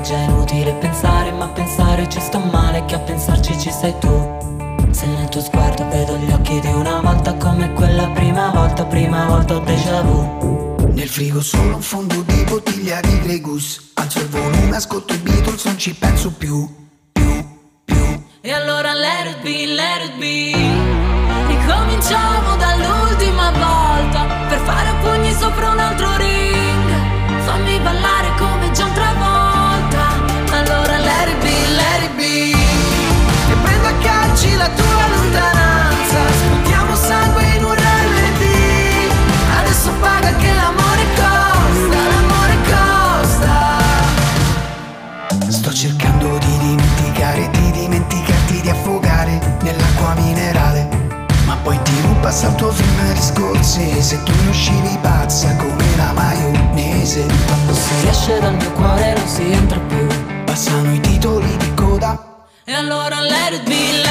a pensare ci sto male che a pensarci ci sei tu. Se nel tuo sguardo vedo gli occhi di una volta come quella prima volta, prima volta ho déjà vu. Nel frigo solo un fondo di bottiglia di Grey Goose Alzo il volume, ascolto i Beatles, non ci penso più, più, più. E allora let it be, let it be. Ricominciamo Sto cercando di dimenticare, di dimenticarti di affogare nell'acqua minerale. Ma poi ti rubassa il tuo film di scorsese Tu ne uscivi pazza come la maionese. Quando si esce dal mio cuore non si entra più Passano i titoli di coda. E allora let it be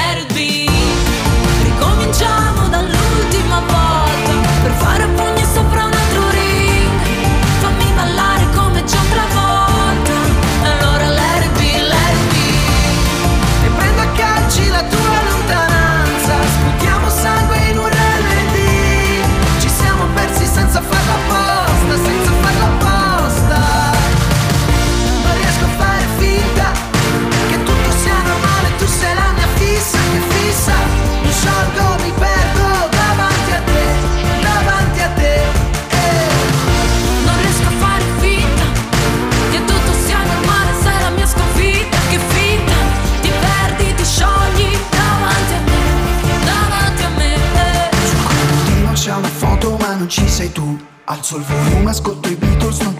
non ci sei tu. Alzo il volume, ascolto i Beatles, non